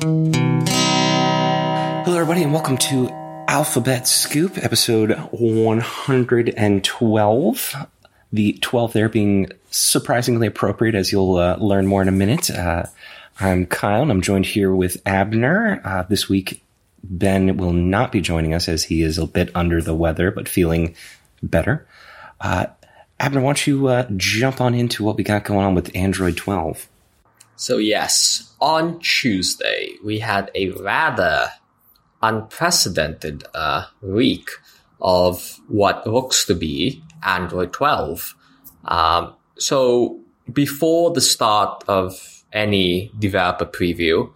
Hello, everybody, and welcome to Alphabet Scoop, episode 112. The 12 there being surprisingly appropriate, as you'll uh, learn more in a minute. Uh, I'm Kyle, and I'm joined here with Abner. Uh, this week, Ben will not be joining us as he is a bit under the weather, but feeling better. Uh, Abner, why don't you uh, jump on into what we got going on with Android 12? So, yes, on Tuesday, we had a rather unprecedented uh, week of what looks to be Android 12. Um, so, before the start of any developer preview,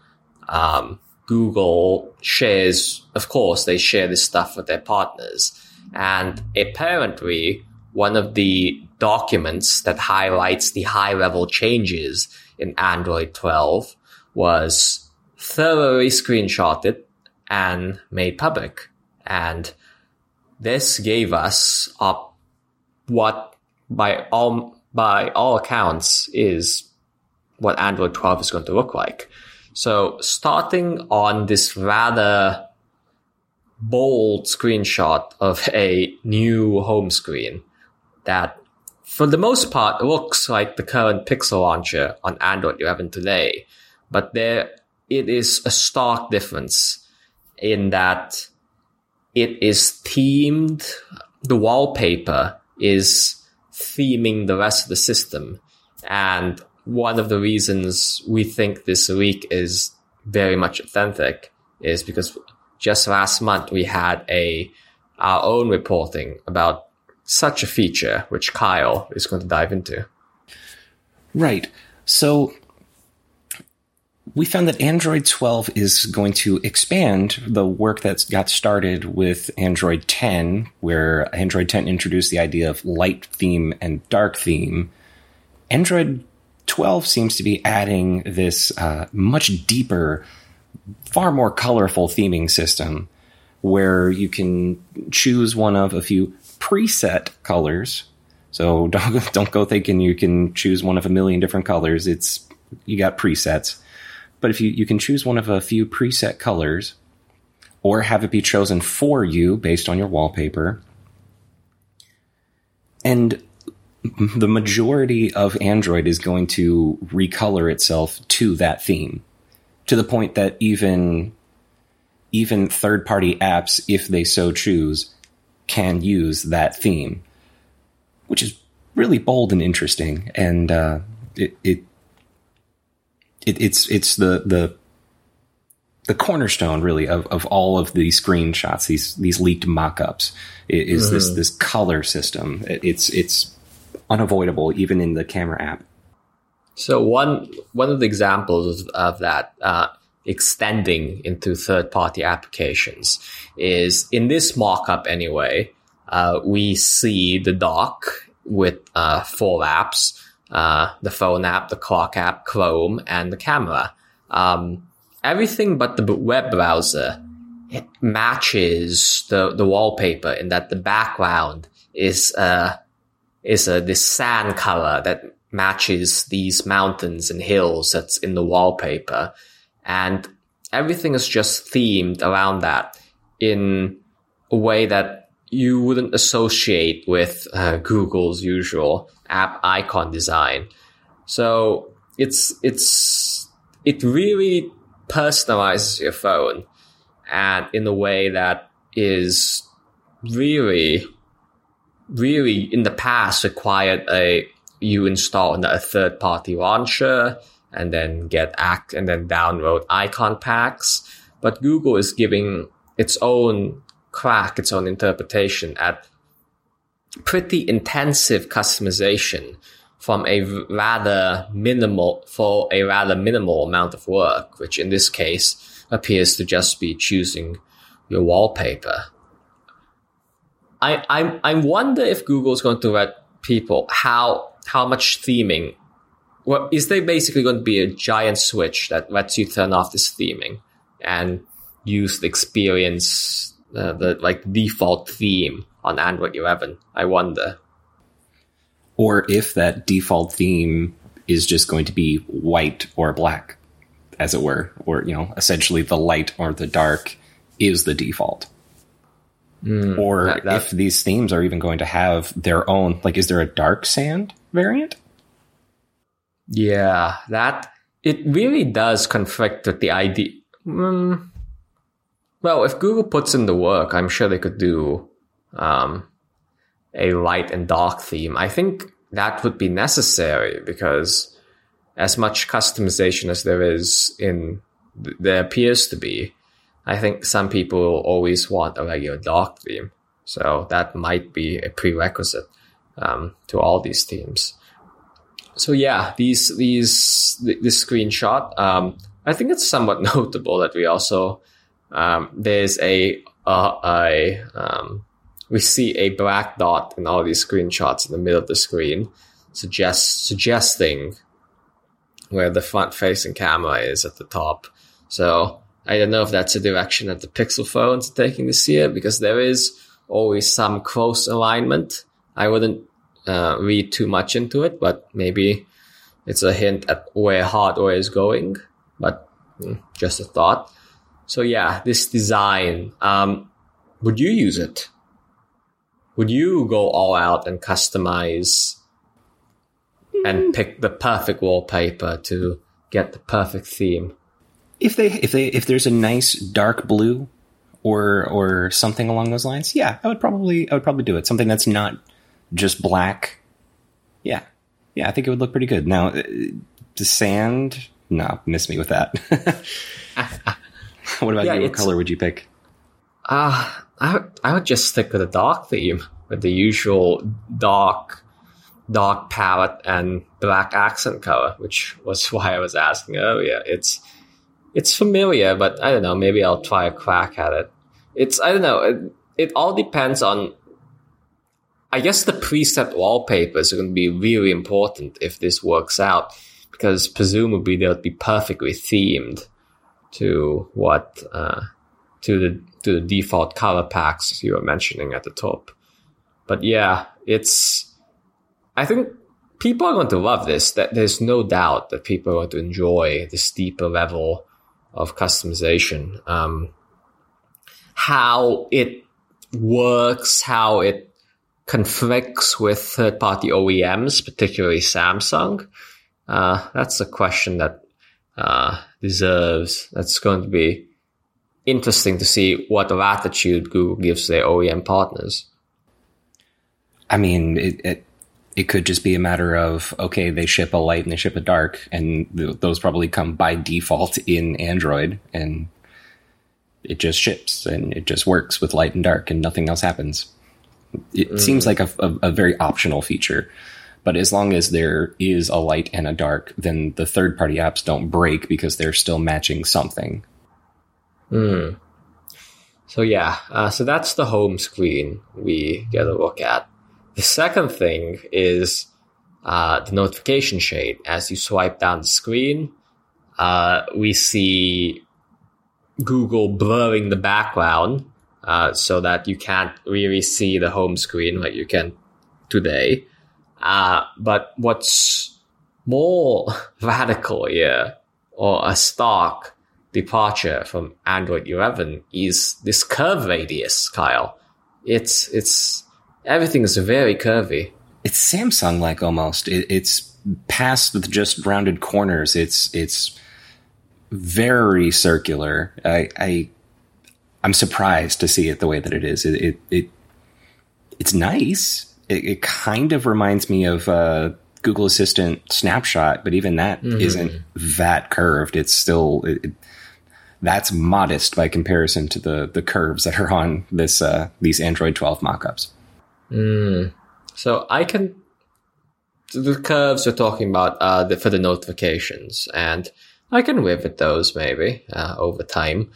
um, Google shares, of course, they share this stuff with their partners. And apparently, one of the documents that highlights the high level changes in Android 12 was thoroughly screenshotted and made public. And this gave us up what by all by all accounts is what Android 12 is going to look like. So starting on this rather bold screenshot of a new home screen that for the most part it looks like the current Pixel launcher on Android 11 today, but there it is a stark difference in that it is themed. The wallpaper is theming the rest of the system. And one of the reasons we think this leak is very much authentic is because just last month we had a our own reporting about such a feature, which Kyle is going to dive into. Right. So we found that Android 12 is going to expand the work that's got started with Android 10, where Android 10 introduced the idea of light theme and dark theme. Android 12 seems to be adding this uh, much deeper, far more colorful theming system where you can choose one of a few preset colors. So don't don't go thinking you can choose one of a million different colors. It's you got presets. But if you, you can choose one of a few preset colors or have it be chosen for you based on your wallpaper. And the majority of Android is going to recolor itself to that theme to the point that even even third party apps, if they so choose, can use that theme, which is really bold and interesting. And uh, it, it, it it's it's the the the cornerstone really of, of all of these screenshots, these these leaked mock-ups, is mm-hmm. this this color system. It's it's unavoidable even in the camera app. So one one of the examples of that uh, extending into third party applications is in this mockup anyway. Uh, we see the dock with uh, four apps: uh, the phone app, the clock app, Chrome, and the camera. Um, everything but the web browser matches the the wallpaper in that the background is uh is a this sand color that matches these mountains and hills that's in the wallpaper and everything is just themed around that in a way that you wouldn't associate with uh, Google's usual app icon design. So it's it's it really personalizes your phone and in a way that is really really in the past required a you install a third party launcher and then get act and then download icon packs. But Google is giving its own crack, its own interpretation at pretty intensive customization from a rather minimal for a rather minimal amount of work, which in this case appears to just be choosing your wallpaper. I I I wonder if Google is going to let people how how much theming well, is there basically going to be a giant switch that lets you turn off this theming and use the experience, uh, the like default theme on Android 11? I wonder. Or if that default theme is just going to be white or black. as it were, or you know, essentially the light or the dark is the default. Mm, or that, that, if these themes are even going to have their own, like, is there a dark sand variant? Yeah, that it really does conflict with the idea. Mm, well, if Google puts in the work, I'm sure they could do um, a light and dark theme. I think that would be necessary because as much customization as there is in there appears to be, I think some people always want a regular dark theme. So that might be a prerequisite um, to all these themes. So yeah, these these this screenshot, um, I think it's somewhat notable that we also um, there's a uh, a um, we see a black dot in all these screenshots in the middle of the screen, suggest suggesting where the front facing camera is at the top. So I don't know if that's a direction that the Pixel phones are taking this year because there is always some close alignment. I wouldn't uh, read too much into it, but maybe it's a hint at where hardware is going. But mm, just a thought. So yeah, this design. Um, would you use it? Would you go all out and customize and pick the perfect wallpaper to get the perfect theme? If they if they if there's a nice dark blue or or something along those lines, yeah, I would probably I would probably do it. Something that's not just black. Yeah, yeah, I think it would look pretty good. Now, uh, the sand, no, miss me with that. what about yeah, you? What color would you pick? Uh, I I would just stick with a dark theme, with the usual dark dark palette and black accent color, which was why I was asking earlier. It's it's familiar, but I don't know. Maybe I'll try a crack at it. It's I don't know. It, it all depends on. I guess the preset wallpapers are going to be really important if this works out, because presumably they'll be perfectly themed to what uh, to the to the default color packs you were mentioning at the top. But yeah, it's I think people are going to love this. That there's no doubt that people are going to enjoy this deeper level of customization. Um, how it works, how it conflicts with third party OEMs, particularly Samsung. Uh, that's a question that uh, deserves. That's going to be interesting to see what latitude Google gives their OEM partners. I mean, it, it it could just be a matter of okay, they ship a light and they ship a dark, and th- those probably come by default in Android, and it just ships and it just works with light and dark, and nothing else happens. It mm. seems like a, a, a, very optional feature, but as long as there is a light and a dark, then the third party apps don't break because they're still matching something. Hmm. So yeah, uh, so that's the home screen we get a look at. The second thing is uh, the notification shade. As you swipe down the screen, uh, we see Google blurring the background uh, so that you can't really see the home screen like you can today. Uh, but what's more radical here, or a stark departure from Android 11, is this curve radius, Kyle. It's it's Everything is very curvy. It's Samsung like almost. It, it's past with just rounded corners. It's it's very circular. I, I I'm surprised to see it the way that it is. It it, it it's nice. It, it, kind of reminds me of uh, Google Assistant Snapshot, but even that mm-hmm. not that curved. It's still it, that's modest by comparison to the the curves that are on this uh, these Android 12 mockups. Mm. So I can the curves you're talking about uh, the, for the notifications, and I can live with those maybe uh, over time.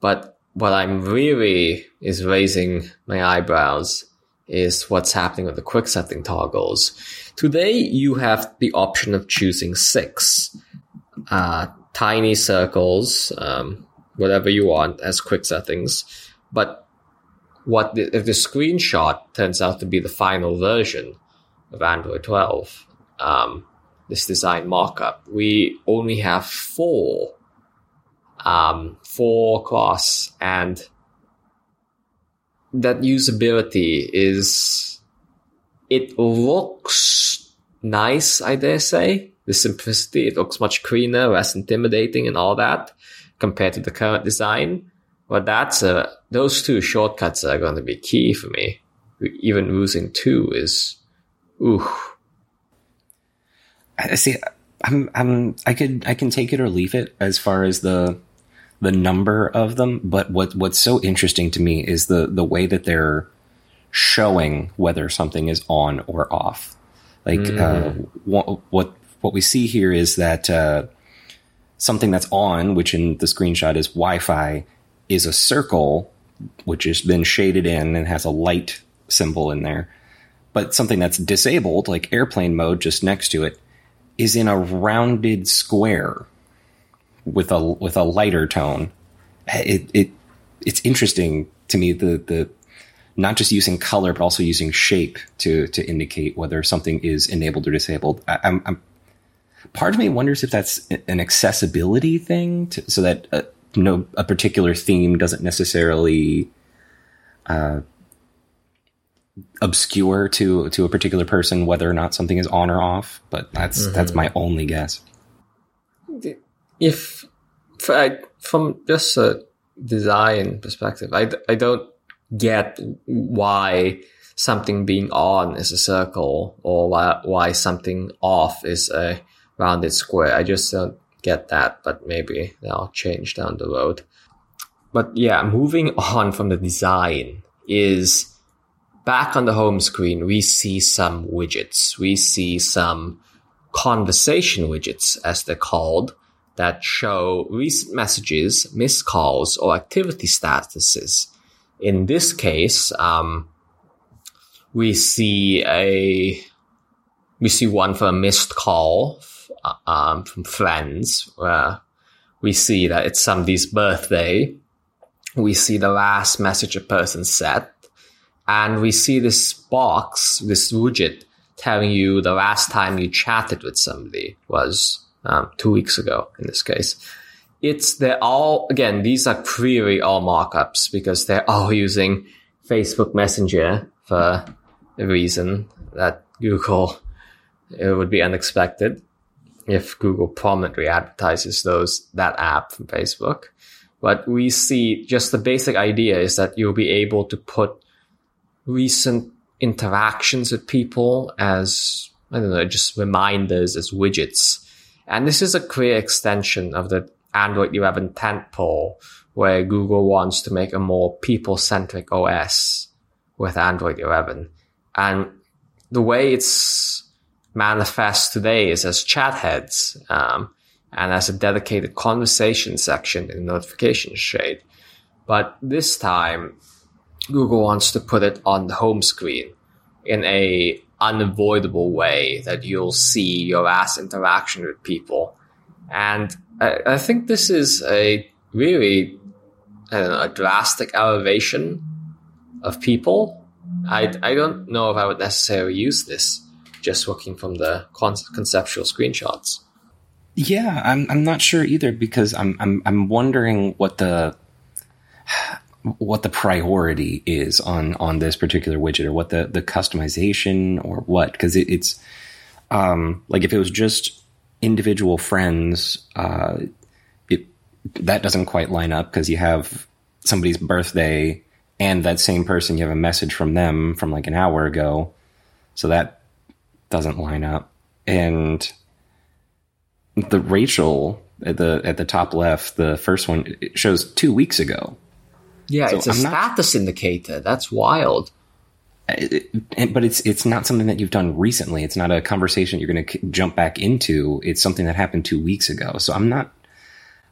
But what I'm really is raising my eyebrows is what's happening with the quick setting toggles. Today you have the option of choosing six uh, tiny circles, um, whatever you want as quick settings, but what the, if the screenshot turns out to be the final version of Android 12, um, this design mockup, we only have four um, for class and that usability is it looks nice, I dare say. The simplicity, it looks much cleaner, less intimidating and all that compared to the current design. But that's a, those two shortcuts are going to be key for me. Even losing two is, ooh. I see. I'm, I'm, I could, I can take it or leave it as far as the, the number of them. But what, what's so interesting to me is the, the way that they're showing whether something is on or off. Like, mm. uh, what, what, what we see here is that, uh, something that's on, which in the screenshot is Wi-Fi, is a circle, which is then shaded in and has a light symbol in there. But something that's disabled, like airplane mode, just next to it, is in a rounded square with a with a lighter tone. It it it's interesting to me the the not just using color but also using shape to to indicate whether something is enabled or disabled. I, am I'm part of me wonders if that's an accessibility thing, to, so that uh, no a particular theme doesn't necessarily uh, obscure to to a particular person whether or not something is on or off. But that's mm-hmm. that's my only guess. If from just a design perspective, I, I don't get why something being on is a circle or why, why something off is a rounded square. I just don't get that, but maybe that'll change down the road. But yeah, moving on from the design is back on the home screen, we see some widgets. We see some conversation widgets, as they're called, that show recent messages, missed calls, or activity statuses. In this case, um, we see a we see one for a missed call um, from friends where we see that it's somebody's birthday. We see the last message a person sent and we see this box, this widget telling you the last time you chatted with somebody was um, two weeks ago in this case. It's they're all again these are clearly all markups because they're all using Facebook Messenger for a reason that Google it would be unexpected if Google prominently advertises those that app from Facebook. But we see just the basic idea is that you'll be able to put recent interactions with people as, I don't know, just reminders as widgets. And this is a clear extension of the Android 11 tentpole where Google wants to make a more people centric OS with Android 11. And the way it's manifest today is as chat heads um, and as a dedicated conversation section in the notification shade. But this time, Google wants to put it on the home screen in a unavoidable way that you'll see your last interaction with people. And I, I think this is a really know, a drastic elevation of people. I, I don't know if I would necessarily use this just looking from the con- conceptual screenshots. Yeah, I'm I'm not sure either because I'm I'm I'm wondering what the what the priority is on on this particular widget or what the the customization or what because it, it's um like if it was just individual friends uh it that doesn't quite line up because you have somebody's birthday and that same person you have a message from them from like an hour ago. So that doesn't line up. And the Rachel at the at the top left the first one shows 2 weeks ago yeah, so it's a I'm status not, indicator. That's wild. Uh, it, it, but it's it's not something that you've done recently. It's not a conversation you're going to jump back into. It's something that happened two weeks ago. So I'm not.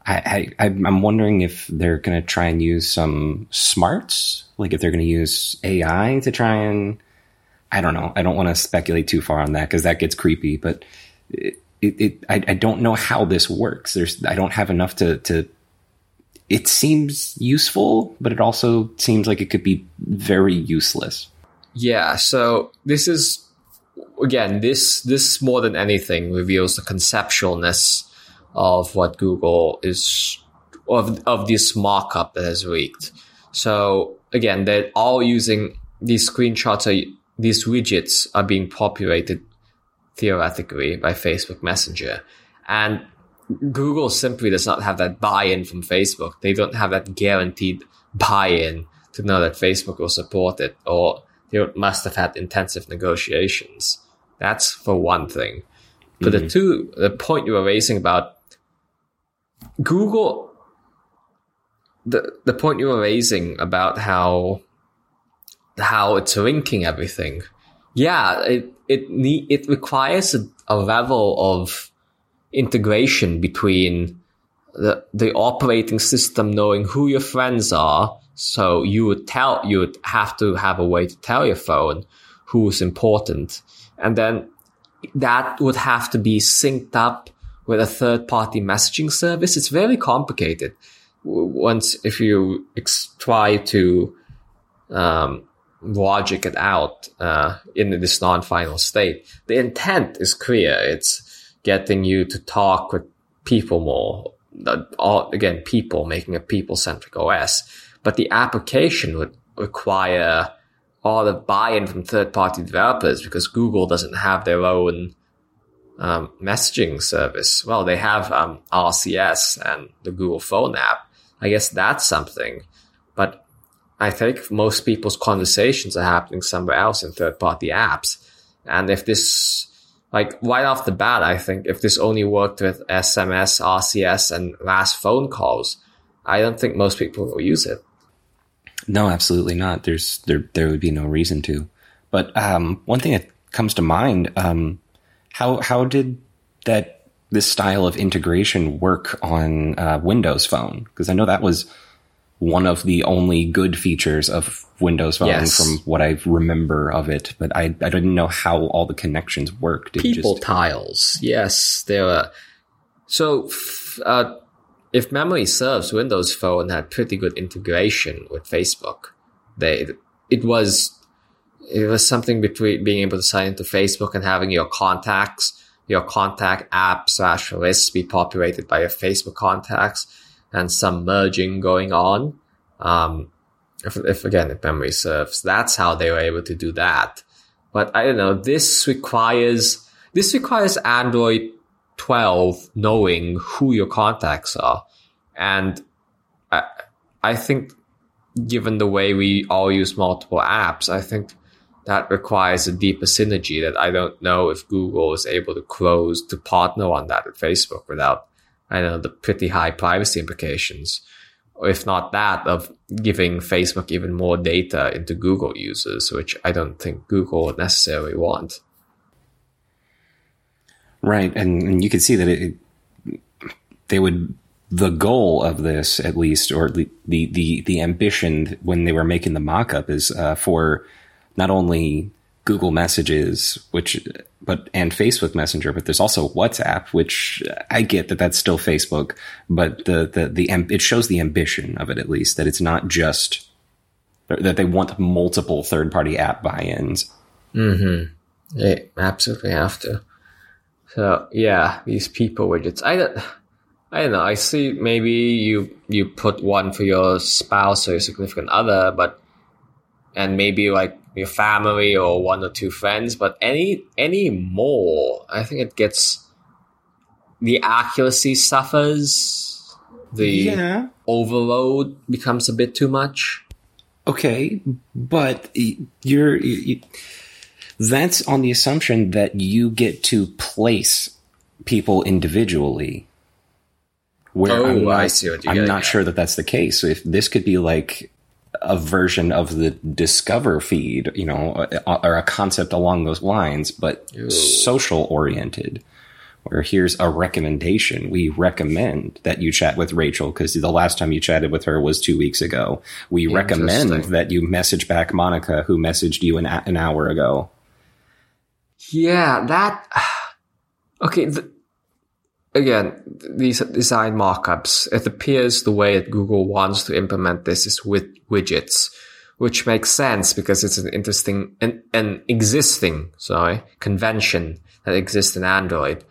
I, I I'm wondering if they're going to try and use some smarts, like if they're going to use AI to try and. I don't know. I don't want to speculate too far on that because that gets creepy. But it, it, I, I don't know how this works. There's I don't have enough to to it seems useful, but it also seems like it could be very useless. Yeah, so this is again, this this more than anything reveals the conceptualness of what Google is of of this markup that has leaked. So again, they're all using these screenshots. Are, these widgets are being populated theoretically by Facebook Messenger, and Google simply does not have that buy-in from Facebook. They don't have that guaranteed buy-in to know that Facebook will support it, or they must have had intensive negotiations. That's for one thing. But mm-hmm. the two, the point you were raising about Google, the the point you were raising about how how it's linking everything, yeah, it it it requires a, a level of integration between the the operating system knowing who your friends are. So you would tell you would have to have a way to tell your phone who's important, and then that would have to be synced up with a third party messaging service. It's very complicated. Once, if you ex- try to, um, logic it out, uh, in this non-final state, the intent is clear. It's getting you to talk with people more. All, again, people making a people centric OS, but the application would require all the buy-in from third-party developers because Google doesn't have their own um, messaging service. Well, they have um, RCS and the Google Phone app. I guess that's something, but I think most people's conversations are happening somewhere else in third-party apps. And if this, like right off the bat, I think if this only worked with SMS, RCS, and last phone calls, I don't think most people will use it. No, absolutely not. There's there there would be no reason to. But um, one thing that comes to mind, um, how how did that this style of integration work on uh, Windows Phone? Because I know that was one of the only good features of Windows Phone yes. from what I remember of it, but I, I didn't know how all the connections worked. It People just... tiles, yes, there were. So uh, if memory serves, Windows Phone had pretty good integration with Facebook. They, it was, it was something between being able to sign into Facebook and having your contacts, your contact app slash lists be populated by your Facebook contacts and some merging going on. Um, if, if again, if memory serves, that's how they were able to do that. But I don't know, this requires, this requires Android 12 knowing who your contacts are. And I, I think given the way we all use multiple apps, I think that requires a deeper synergy that I don't know if Google is able to close to partner on that with Facebook without, I know, the pretty high privacy implications. If not that, of giving Facebook even more data into Google users, which I don't think Google would necessarily want. Right, and, and you can see that it, they would the goal of this, at least, or the the the, the ambition when they were making the mock-up is uh, for not only Google Messages, which but and Facebook Messenger, but there's also WhatsApp, which I get that that's still Facebook, but the the the it shows the ambition of it at least that it's not just that they want multiple third party app buy-ins. Hmm. They absolutely have to. So yeah, these people widgets. I don't. I don't know. I see maybe you you put one for your spouse or your significant other, but and maybe like your family or one or two friends, but any any more, I think it gets the accuracy suffers. The yeah. overload becomes a bit too much. Okay, but you're you, that's on the assumption that you get to place people individually. Where oh, I'm not, I see what I'm not sure that that's the case. So if this could be like a version of the Discover feed, you know, or a concept along those lines, but Ew. social oriented. Where here's a recommendation. We recommend that you chat with Rachel because the last time you chatted with her was two weeks ago. We recommend that you message back Monica who messaged you an, an hour ago. Yeah, that. Okay, the, again, these design markups, it appears the way that Google wants to implement this is with widgets, which makes sense because it's an interesting, an, an existing, sorry, convention that exists in Android.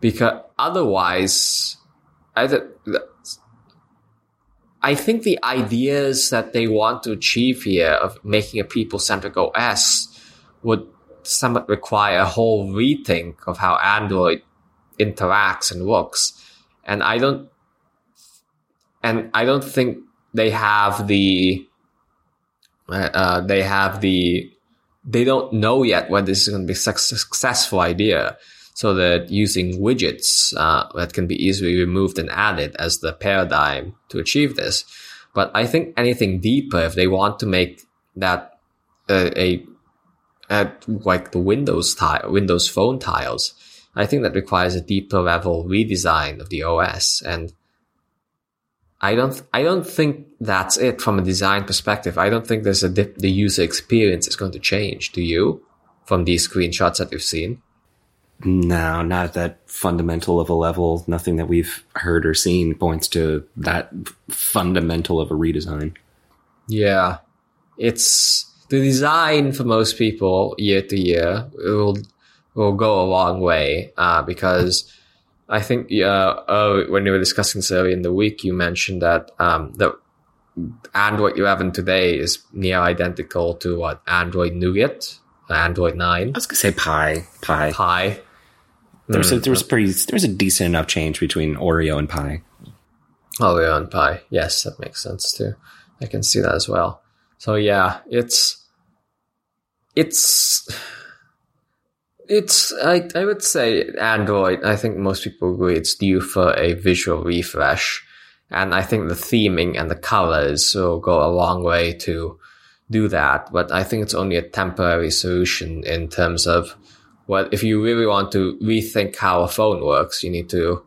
Because otherwise, either, I think the ideas that they want to achieve here of making a people centric OS would somewhat require a whole rethink of how Android interacts and works. And I don't, and I don't think they have the, uh, uh they have the, they don't know yet whether this is going to be a successful idea. So that using widgets uh, that can be easily removed and added as the paradigm to achieve this. But I think anything deeper, if they want to make that uh, a at like the Windows tile, Windows Phone tiles, I think that requires a deeper level redesign of the OS. And I don't, I don't think that's it from a design perspective. I don't think there's a dip, the user experience is going to change. Do you? From these screenshots that we've seen? No, not at that fundamental of a level. Nothing that we've heard or seen points to that fundamental of a redesign. Yeah. It's, the design for most people year to year will will go a long way uh, because I think uh, uh, when you were discussing this earlier in the week, you mentioned that um, that Android 11 today is near identical to what Android Nougat, Android 9. I was gonna say Pie, Pie, Pie. There's mm. a, there's pretty there's a decent enough change between Oreo and Pie. Oreo and Pie, yes, that makes sense too. I can see that as well. So yeah, it's it's it's I I would say Android. I think most people agree it's due for a visual refresh, and I think the theming and the colors will go a long way to do that. But I think it's only a temporary solution in terms of well, if you really want to rethink how a phone works, you need to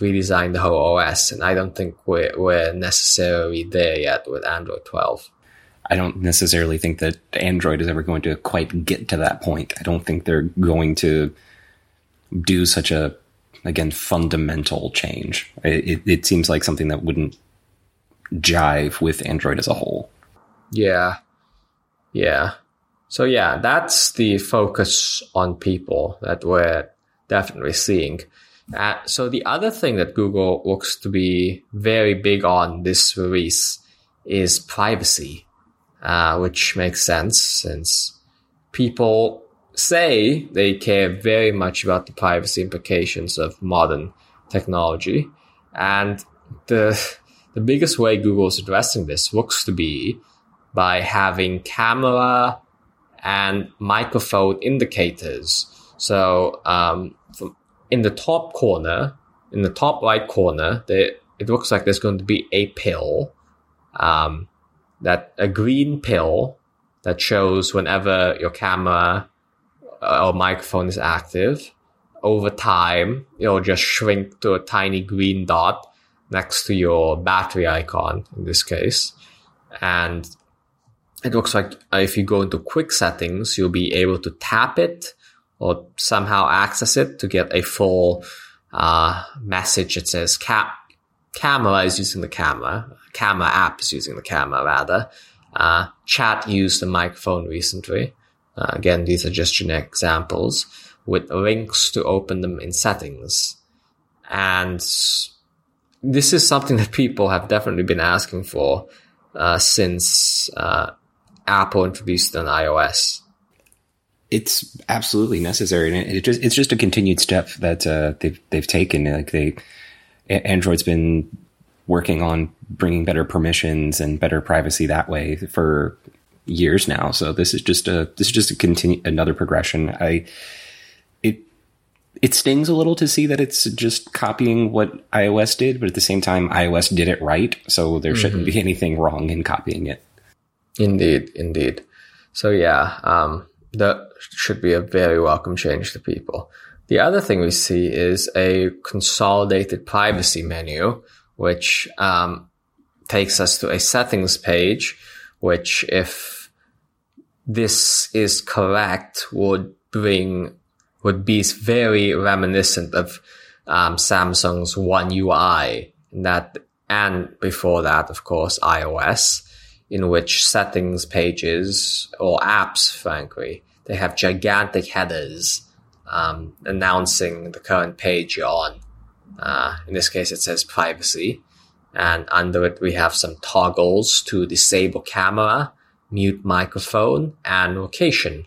redesign the whole OS, and I don't think we're we're necessarily there yet with Android 12. I don't necessarily think that Android is ever going to quite get to that point. I don't think they're going to do such a again fundamental change. It, it seems like something that wouldn't jive with Android as a whole. Yeah, yeah. So yeah, that's the focus on people that we're definitely seeing. Uh, so the other thing that Google looks to be very big on this release is privacy uh, which makes sense since people say they care very much about the privacy implications of modern technology. And the, the biggest way Google is addressing this looks to be by having camera and microphone indicators. So, um, in the top corner, in the top right corner, it looks like there's going to be a pill. Um, that a green pill that shows whenever your camera uh, or microphone is active. Over time, it'll just shrink to a tiny green dot next to your battery icon in this case. And it looks like if you go into quick settings, you'll be able to tap it or somehow access it to get a full uh, message that says cap camera is using the camera camera app is using the camera rather. Uh, chat used the microphone recently. Uh, again, these are just generic examples with links to open them in settings. And this is something that people have definitely been asking for uh, since uh, Apple introduced it on iOS. It's absolutely necessary, and it just, it's just a continued step that uh, they've they've taken. Like they, Android's been working on bringing better permissions and better privacy that way for years now. So this is just a this is just a continue another progression. I it it stings a little to see that it's just copying what iOS did, but at the same time iOS did it right, so there mm-hmm. shouldn't be anything wrong in copying it. Indeed, indeed. So yeah, um, that should be a very welcome change to people. The other thing we see is a consolidated privacy menu which um, takes us to a settings page, which if this is correct would bring would be very reminiscent of um, Samsung's One UI that and before that, of course, iOS, in which settings pages or apps, frankly, they have gigantic headers um, announcing the current page you're on. Uh, in this case, it says privacy. And under it, we have some toggles to disable camera, mute microphone, and location.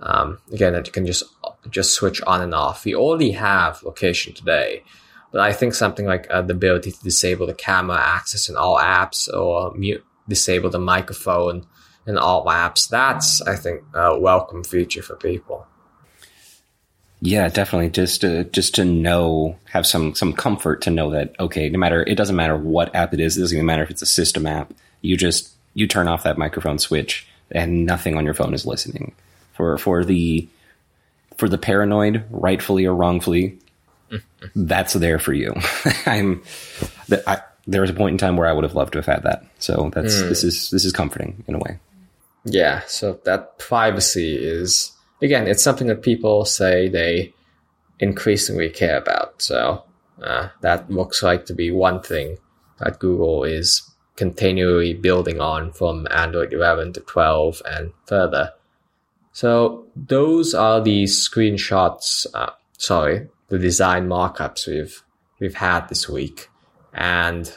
Um, again, that you can just just switch on and off. We already have location today, but I think something like uh, the ability to disable the camera access in all apps or mute disable the microphone in all apps. That's I think a welcome feature for people. Yeah, definitely. Just to just to know, have some some comfort to know that okay, no matter it doesn't matter what app it is, it doesn't even matter if it's a system app. You just you turn off that microphone switch, and nothing on your phone is listening. For for the for the paranoid, rightfully or wrongfully, that's there for you. I'm that I, there was a point in time where I would have loved to have had that. So that's mm. this is this is comforting in a way. Yeah. So that privacy is again, it's something that people say they increasingly care about. So uh, that looks like to be one thing that Google is continually building on from Android 11 to 12 and further. So those are the screenshots. Uh, sorry, the design markups we've we've had this week, and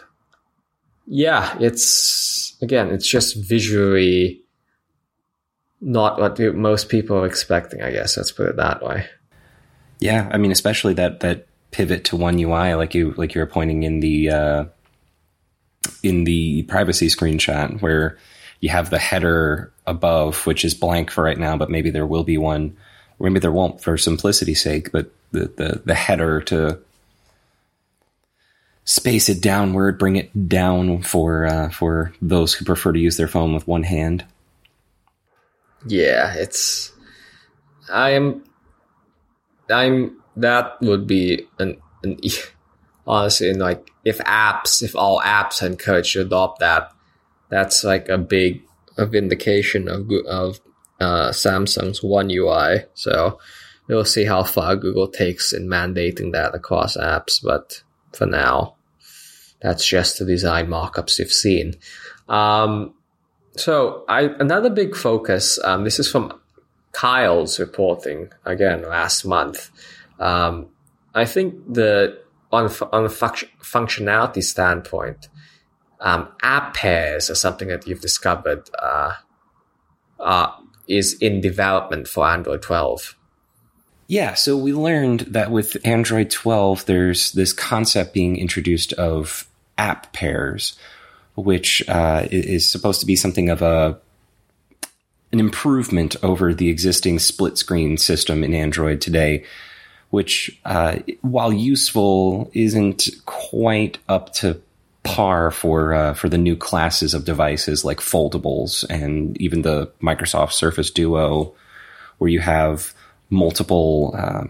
yeah, it's again, it's just visually not what most people are expecting. I guess let's put it that way. Yeah, I mean, especially that that pivot to one UI, like you like you were pointing in the uh, in the privacy screenshot, where you have the header above, which is blank for right now, but maybe there will be one. Or maybe there won't for simplicity's sake, but the, the, the header to space it downward, bring it down for uh, for those who prefer to use their phone with one hand. Yeah, it's I'm I'm that would be an, an honestly like if apps if all apps are encouraged to adopt that that's like a big a vindication of of uh, Samsung's One UI. So we'll see how far Google takes in mandating that across apps. But for now, that's just the design mockups you've seen. Um, so I, another big focus, um, this is from Kyle's reporting again last month. Um, I think the on on functionality standpoint, um, app pairs are something that you've discovered uh, uh, is in development for Android 12. Yeah, so we learned that with Android 12, there's this concept being introduced of app pairs, which uh, is supposed to be something of a an improvement over the existing split screen system in Android today, which, uh, while useful, isn't quite up to par for uh, for the new classes of devices like foldables and even the Microsoft Surface Duo, where you have multiple uh,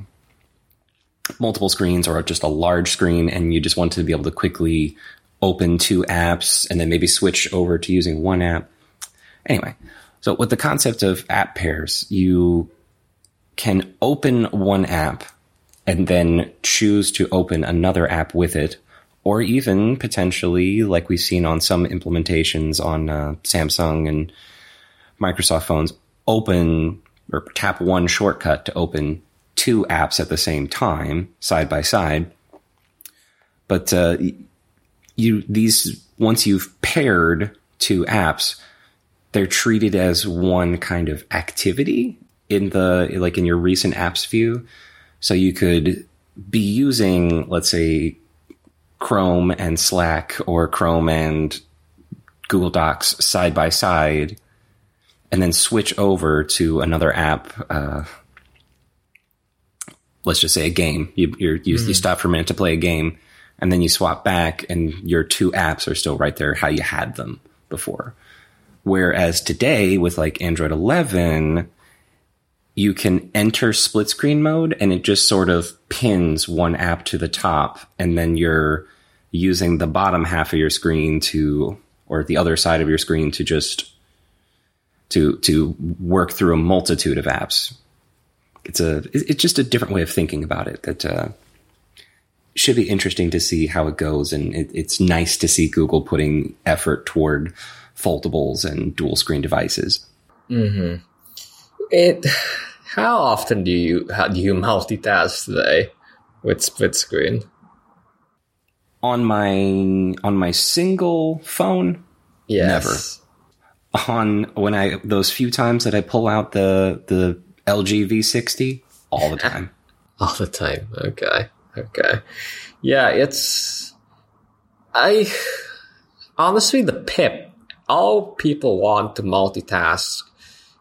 multiple screens or just a large screen, and you just want to be able to quickly open two apps and then maybe switch over to using one app. Anyway, so with the concept of app pairs, you can open one app and then choose to open another app with it or even potentially, like we've seen on some implementations on uh, Samsung and Microsoft phones, open or tap one shortcut to open two apps at the same time, side by side. But uh, you these once you've paired two apps, they're treated as one kind of activity in the like in your recent apps view. So you could be using, let's say, Chrome and Slack or Chrome and Google Docs side by side and then switch over to another app. Uh, let's just say a game. You, you, mm. you stop for a minute to play a game and then you swap back and your two apps are still right there how you had them before. Whereas today with like Android 11, you can enter split screen mode and it just sort of pins one app to the top and then you're using the bottom half of your screen to or the other side of your screen to just to to work through a multitude of apps it's a it's just a different way of thinking about it that uh, should be interesting to see how it goes and it, it's nice to see google putting effort toward foldables and dual screen devices mm-hmm. it how often do you how do you multitask today with split screen? on my on my single phone, Yes. on when I those few times that I pull out the the LG V60 all the time. All the time. Okay. Okay. Yeah, it's. I. Honestly, the PIP, all people want to multitask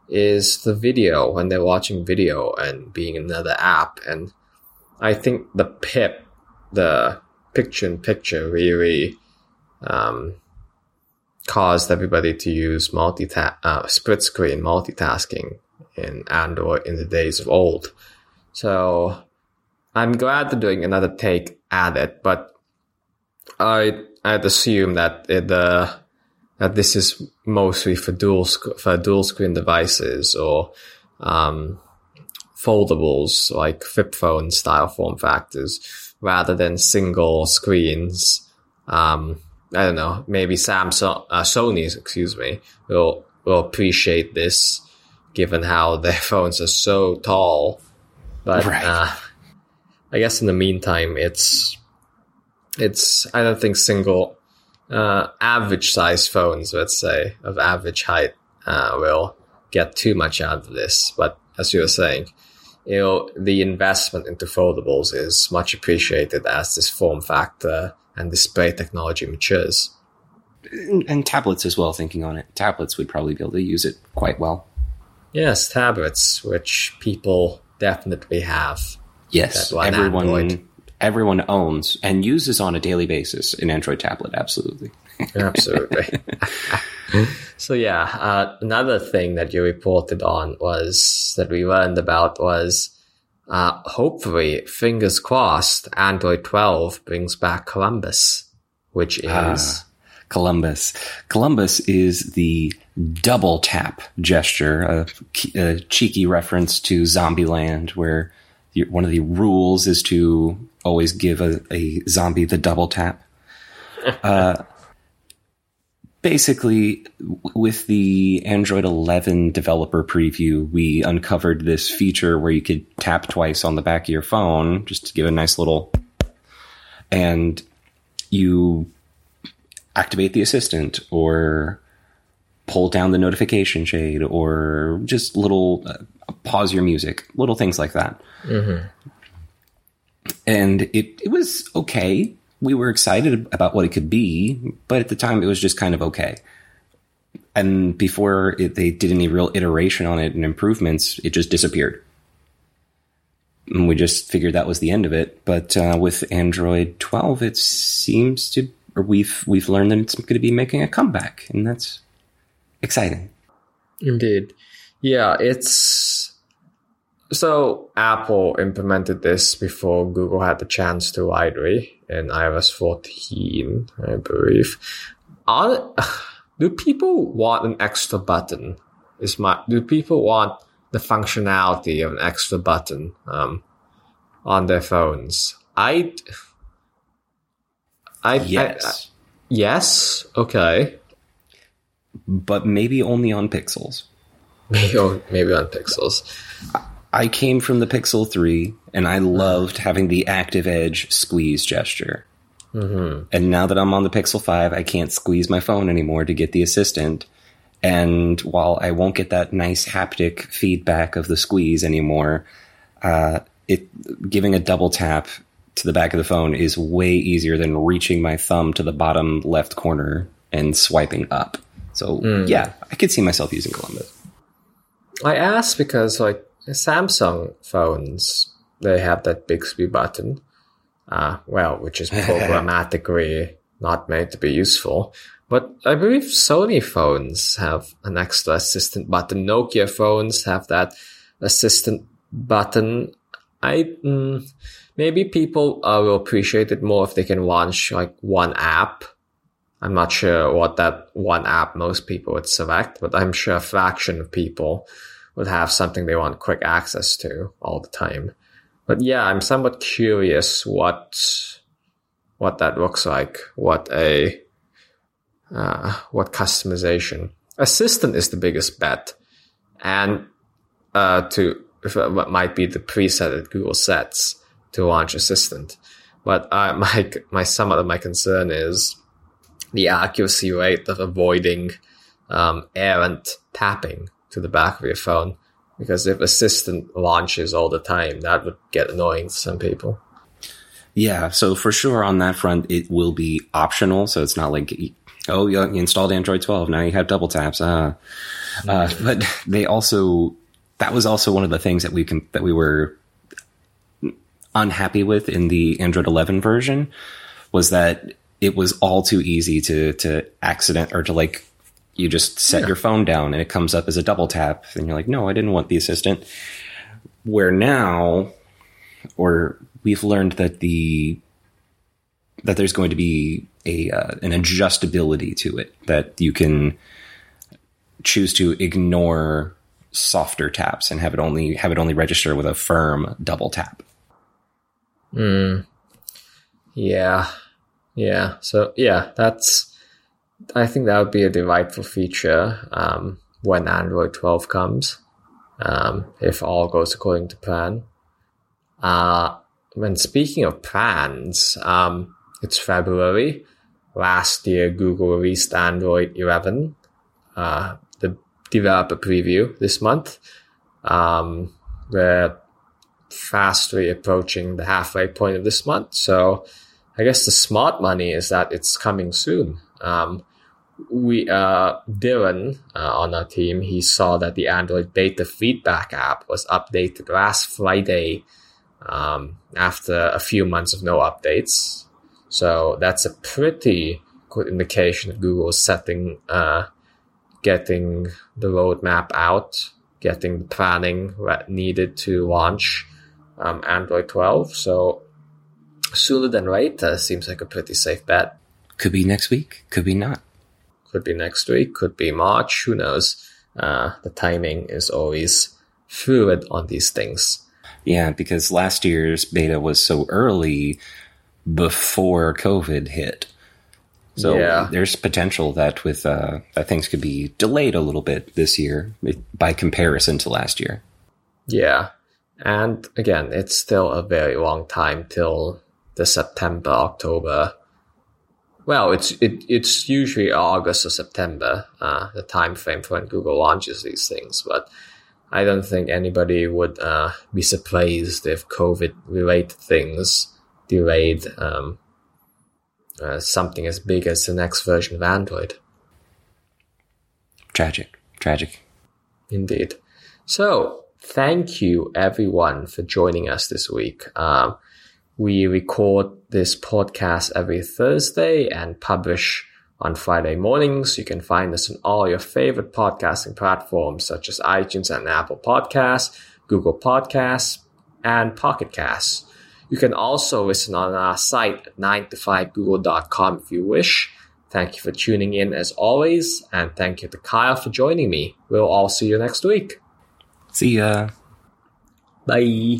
is the video when they're watching video and being another app. And I think the PIP, the picture in picture, really um, caused everybody to use multita- uh, split screen multitasking in Android in the days of old. So I'm glad they're doing another take at it, but I I'd assume that it, uh, that this is mostly for dual sc- for dual screen devices or um, foldables like flip phone style form factors rather than single screens. Um, I don't know. Maybe Samsung, uh, Sony's, excuse me, will will appreciate this, given how their phones are so tall. But Right. uh, I guess in the meantime, it's it's. I don't think single uh, average size phones, let's say, of average height, uh, will get too much out of this. But as you were saying, you know, the investment into foldables is much appreciated as this form factor and display technology matures. And, and tablets as well, thinking on it. Tablets would probably be able to use it quite well. Yes, tablets, which people definitely have. Yes, everyone Android. everyone owns and uses on a daily basis an Android tablet. Absolutely. Absolutely. so yeah, uh, another thing that you reported on was that we learned about was uh, hopefully, fingers crossed, Android 12 brings back Columbus, which is Ah. Columbus. Columbus is the double tap gesture, a, a cheeky reference to Zombieland, where one of the rules is to always give a, a zombie the double tap. Uh, basically, with the Android 11 developer preview, we uncovered this feature where you could tap twice on the back of your phone just to give a nice little, and you activate the assistant or pull down the notification shade or just little uh, pause your music, little things like that. And it, it was okay. We were excited about what it could be, but at the time it was just kind of okay. And before it, they did any real iteration on it and improvements, it just disappeared. And we just figured that was the end of it. But uh, with Android 12, it seems to, or we've we've learned that it's going to be making a comeback, and that's exciting. Indeed. Yeah, it's so Apple implemented this before Google had the chance to widely in iOS 14, I believe. On, do people want an extra button? Is my do people want the functionality of an extra button um, on their phones? I, I, I- Yes, I- yes. Okay. But maybe only on Pixels. Maybe on, maybe on Pixels. I came from the Pixel 3 and I loved having the active edge squeeze gesture. Mm-hmm. And now that I'm on the Pixel 5, I can't squeeze my phone anymore to get the assistant. And while I won't get that nice haptic feedback of the squeeze anymore, uh, it giving a double tap to the back of the phone is way easier than reaching my thumb to the bottom left corner and swiping up. So yeah, I could see myself using Columbus. I asked because like Samsung phones, they have that Bixby button, uh, well, which is programmatically not made to be useful. But I believe Sony phones have an extra assistant button. Nokia phones have that assistant button. I mm, maybe people uh, will appreciate it more if they can launch like one app. I'm not sure what that one app most people would select, but I'm sure a fraction of people would have something they want quick access to all the time. But yeah, I'm somewhat curious what what that looks like. What a uh, what customization. Assistant is the biggest bet, and uh, to what might be the preset that Google sets to launch Assistant. but uh, my my somewhat of my concern is the accuracy rate of avoiding um, errant tapping to the back of your phone. Because if Assistant launches all the time, that would get annoying for some people. Yeah, so for sure on that front, it will be optional. So it's not like, oh, you installed Android 12, now you have double taps. Uh, uh, but they also, that was also one of the things that we can, that we were unhappy with in the Android 11 version was that it was all too easy to, to accident or to like, you just set yeah. your phone down and it comes up as a double tap and you're like, no, I didn't want the assistant. Where now, or we've learned that the that there's going to be a uh, an adjustability to it that you can choose to ignore softer taps and have it only have it only register with a firm double tap. Hmm. Yeah. Yeah. So yeah, that's. I think that would be a delightful feature um, when Android 12 comes, um, if all goes according to plan. Uh, when speaking of plans, um, it's February. Last year, Google released Android 11, uh, the developer preview this month. Um, we're fastly approaching the halfway point of this month. So I guess the smart money is that it's coming soon. Um, we uh, Dylan uh, on our team, he saw that the Android beta feedback app was updated last Friday um, after a few months of no updates. So that's a pretty good indication that Google is setting, uh, getting the roadmap out, getting the planning needed to launch um, Android 12. So sooner than later seems like a pretty safe bet. Could be next week, could be not. Could be next week, could be March, who knows. Uh, the timing is always fluid on these things. Yeah, because last year's beta was so early before COVID hit. So yeah. there's potential that with uh, that things could be delayed a little bit this year by comparison to last year. Yeah, and again, it's still a very long time till the September October. Well, it's it, it's usually August or September, uh, the time frame for when Google launches these things. But I don't think anybody would uh, be surprised if COVID related things delayed um, uh, something as big as the next version of Android. Tragic. Tragic. Indeed. So, thank you everyone for joining us this week. Um, we record this podcast every Thursday and publish on Friday mornings. You can find us on all your favorite podcasting platforms such as iTunes and Apple Podcasts, Google Podcasts, and Pocket Casts. You can also listen on our site at 9to5google.com if you wish. Thank you for tuning in as always, and thank you to Kyle for joining me. We'll all see you next week. See ya. Bye.